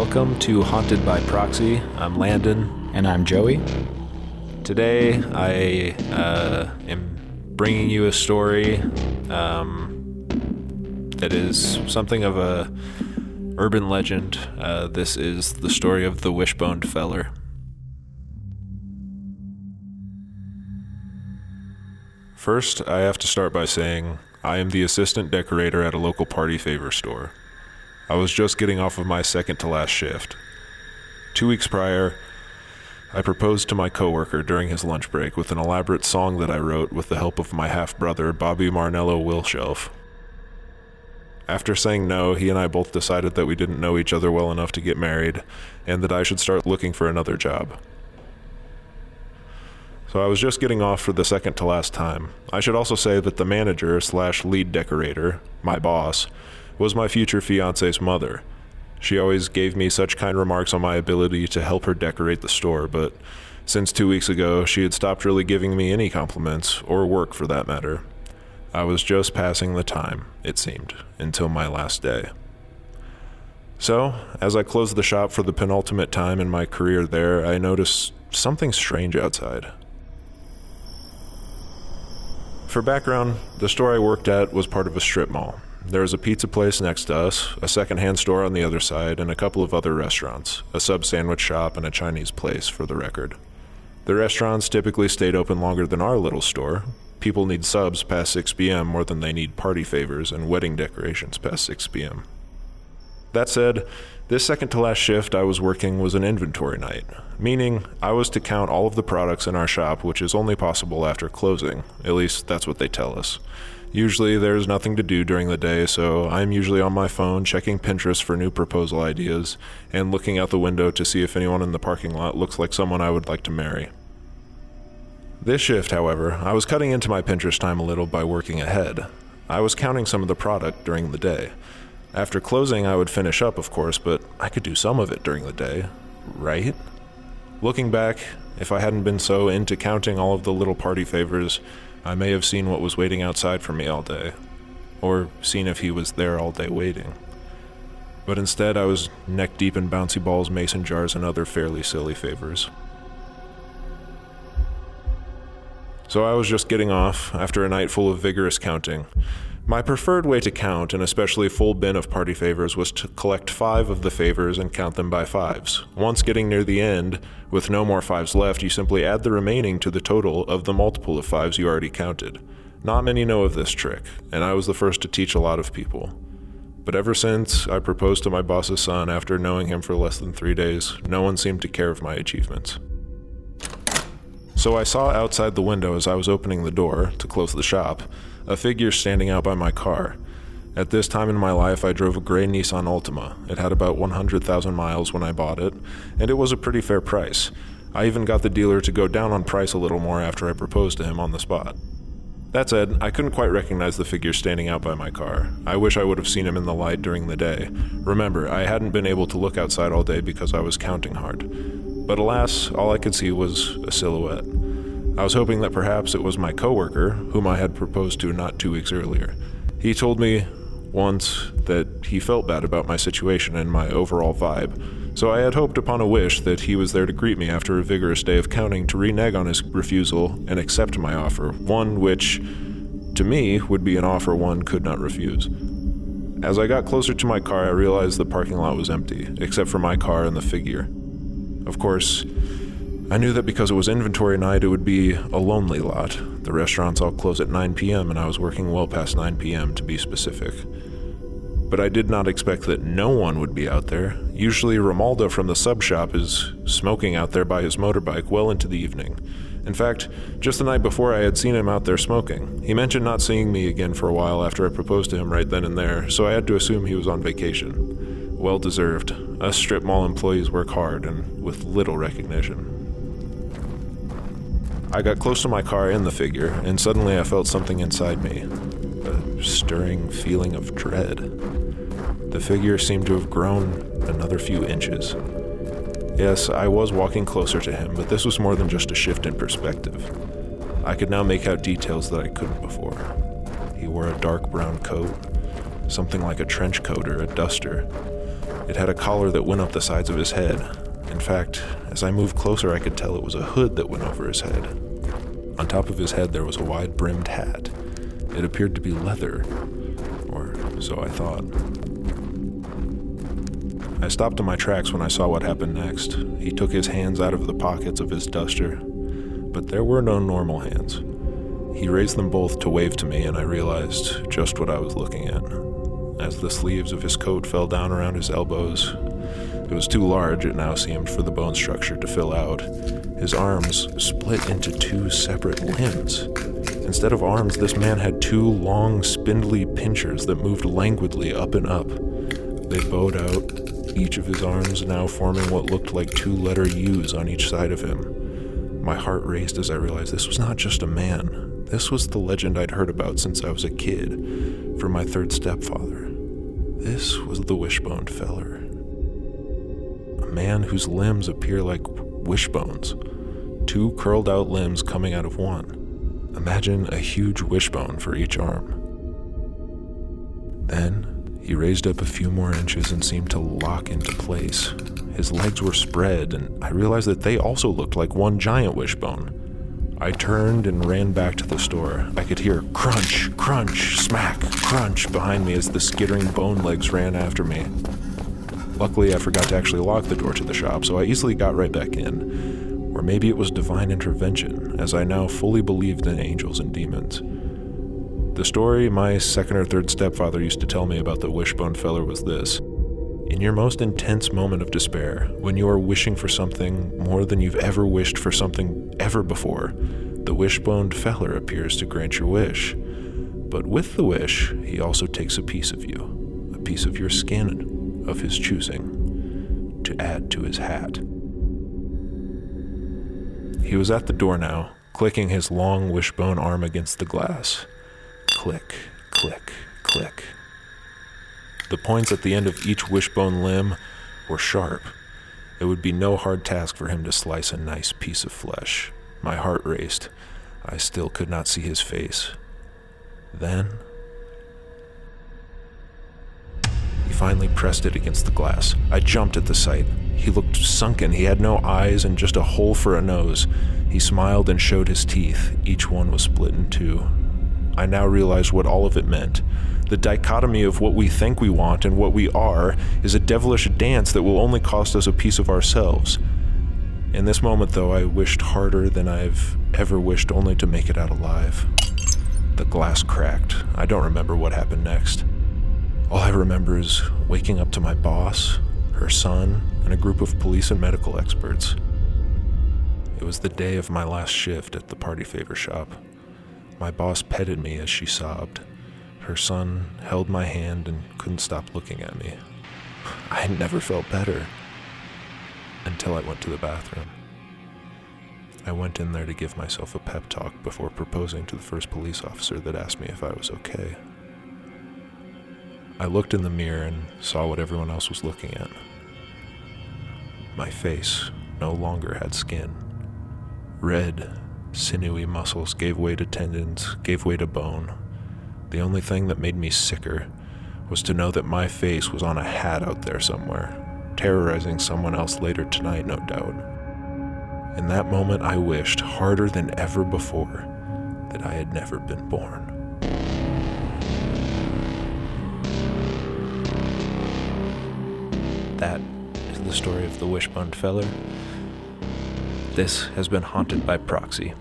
Welcome to Haunted by Proxy. I'm Landon. And I'm Joey. Today I uh, am bringing you a story um, that is something of a urban legend. Uh, this is the story of the Wishbone Feller. First, I have to start by saying I am the assistant decorator at a local party favor store. I was just getting off of my second to last shift. Two weeks prior, I proposed to my coworker during his lunch break with an elaborate song that I wrote with the help of my half brother, Bobby Marnello Wilshelf. After saying no, he and I both decided that we didn't know each other well enough to get married and that I should start looking for another job. So I was just getting off for the second to last time. I should also say that the manager slash lead decorator, my boss, was my future fiance's mother. She always gave me such kind remarks on my ability to help her decorate the store, but since two weeks ago, she had stopped really giving me any compliments, or work for that matter. I was just passing the time, it seemed, until my last day. So, as I closed the shop for the penultimate time in my career there, I noticed something strange outside. For background, the store I worked at was part of a strip mall. There was a pizza place next to us, a secondhand store on the other side, and a couple of other restaurants, a sub sandwich shop, and a Chinese place, for the record. The restaurants typically stayed open longer than our little store. People need subs past 6 p.m. more than they need party favors and wedding decorations past 6 p.m. That said, this second to last shift I was working was an inventory night, meaning I was to count all of the products in our shop, which is only possible after closing. At least that's what they tell us. Usually there's nothing to do during the day, so I'm usually on my phone checking Pinterest for new proposal ideas and looking out the window to see if anyone in the parking lot looks like someone I would like to marry. This shift, however, I was cutting into my Pinterest time a little by working ahead. I was counting some of the product during the day. After closing, I would finish up, of course, but I could do some of it during the day, right? Looking back, if I hadn't been so into counting all of the little party favors, I may have seen what was waiting outside for me all day, or seen if he was there all day waiting. But instead, I was neck deep in bouncy balls, mason jars, and other fairly silly favors. So I was just getting off after a night full of vigorous counting. My preferred way to count an especially full bin of party favors was to collect five of the favors and count them by fives. Once getting near the end, with no more fives left, you simply add the remaining to the total of the multiple of fives you already counted. Not many know of this trick, and I was the first to teach a lot of people. But ever since I proposed to my boss's son after knowing him for less than three days, no one seemed to care of my achievements. So I saw outside the window as I was opening the door to close the shop a figure standing out by my car. At this time in my life, I drove a gray Nissan Altima. It had about 100,000 miles when I bought it, and it was a pretty fair price. I even got the dealer to go down on price a little more after I proposed to him on the spot. That said, I couldn't quite recognize the figure standing out by my car. I wish I would have seen him in the light during the day. Remember, I hadn't been able to look outside all day because I was counting hard. But alas, all I could see was a silhouette. I was hoping that perhaps it was my coworker, whom I had proposed to not two weeks earlier. He told me once that he felt bad about my situation and my overall vibe, so I had hoped upon a wish that he was there to greet me after a vigorous day of counting to renege on his refusal and accept my offer, one which, to me, would be an offer one could not refuse. As I got closer to my car, I realized the parking lot was empty, except for my car and the figure. Of course, I knew that because it was inventory night, it would be a lonely lot. The restaurants all close at 9 p.m., and I was working well past 9 p.m. to be specific. But I did not expect that no one would be out there. Usually, Romaldo from the sub shop is smoking out there by his motorbike well into the evening. In fact, just the night before, I had seen him out there smoking. He mentioned not seeing me again for a while after I proposed to him right then and there, so I had to assume he was on vacation well deserved. Us strip mall employees work hard and with little recognition. I got close to my car and the figure, and suddenly I felt something inside me a stirring feeling of dread. The figure seemed to have grown another few inches. Yes, I was walking closer to him, but this was more than just a shift in perspective. I could now make out details that I couldn't before. He wore a dark brown coat, something like a trench coat or a duster, It had a collar that went up the sides of his head. In fact, as I moved closer, I could tell it was a hood that went over his head. On top of his head, there was a wide brimmed hat. It appeared to be leather, or so I thought. I stopped in my tracks when I saw what happened next. He took his hands out of the pockets of his duster, but there were no normal hands. He raised them both to wave to me, and I realized just what I was looking at. As the sleeves of his coat fell down around his elbows, it was too large, it now seemed, for the bone structure to fill out. His arms split into two separate limbs. Instead of arms, this man had two long, spindly pinchers that moved languidly up and up. They bowed out, each of his arms now forming what looked like two letter U's on each side of him. My heart raced as I realized this was not just a man. This was the legend I'd heard about since I was a kid from my third stepfather. This was the wishbone feller. A man whose limbs appear like wishbones, two curled out limbs coming out of one. Imagine a huge wishbone for each arm. Then he raised up a few more inches and seemed to lock into place. His legs were spread, and I realized that they also looked like one giant wishbone. I turned and ran back to the store. I could hear crunch, crunch, smack, crunch behind me as the skittering bone legs ran after me. Luckily, I forgot to actually lock the door to the shop, so I easily got right back in. Or maybe it was divine intervention, as I now fully believed in angels and demons. The story my second or third stepfather used to tell me about the wishbone feller was this. In your most intense moment of despair, when you are wishing for something more than you've ever wished for something ever before, the wishbone feller appears to grant your wish. But with the wish, he also takes a piece of you, a piece of your skin of his choosing, to add to his hat. He was at the door now, clicking his long wishbone arm against the glass click, click, click. The points at the end of each wishbone limb were sharp. It would be no hard task for him to slice a nice piece of flesh. My heart raced. I still could not see his face. Then. He finally pressed it against the glass. I jumped at the sight. He looked sunken. He had no eyes and just a hole for a nose. He smiled and showed his teeth. Each one was split in two. I now realized what all of it meant. The dichotomy of what we think we want and what we are is a devilish dance that will only cost us a piece of ourselves. In this moment, though, I wished harder than I've ever wished only to make it out alive. The glass cracked. I don't remember what happened next. All I remember is waking up to my boss, her son, and a group of police and medical experts. It was the day of my last shift at the party favor shop. My boss petted me as she sobbed. Her son held my hand and couldn't stop looking at me. I had never felt better until I went to the bathroom. I went in there to give myself a pep talk before proposing to the first police officer that asked me if I was okay. I looked in the mirror and saw what everyone else was looking at. My face no longer had skin. Red Sinewy muscles gave way to tendons, gave way to bone. The only thing that made me sicker was to know that my face was on a hat out there somewhere, terrorizing someone else later tonight, no doubt. In that moment, I wished harder than ever before that I had never been born. That is the story of the Wishbone Feller. This has been Haunted by Proxy.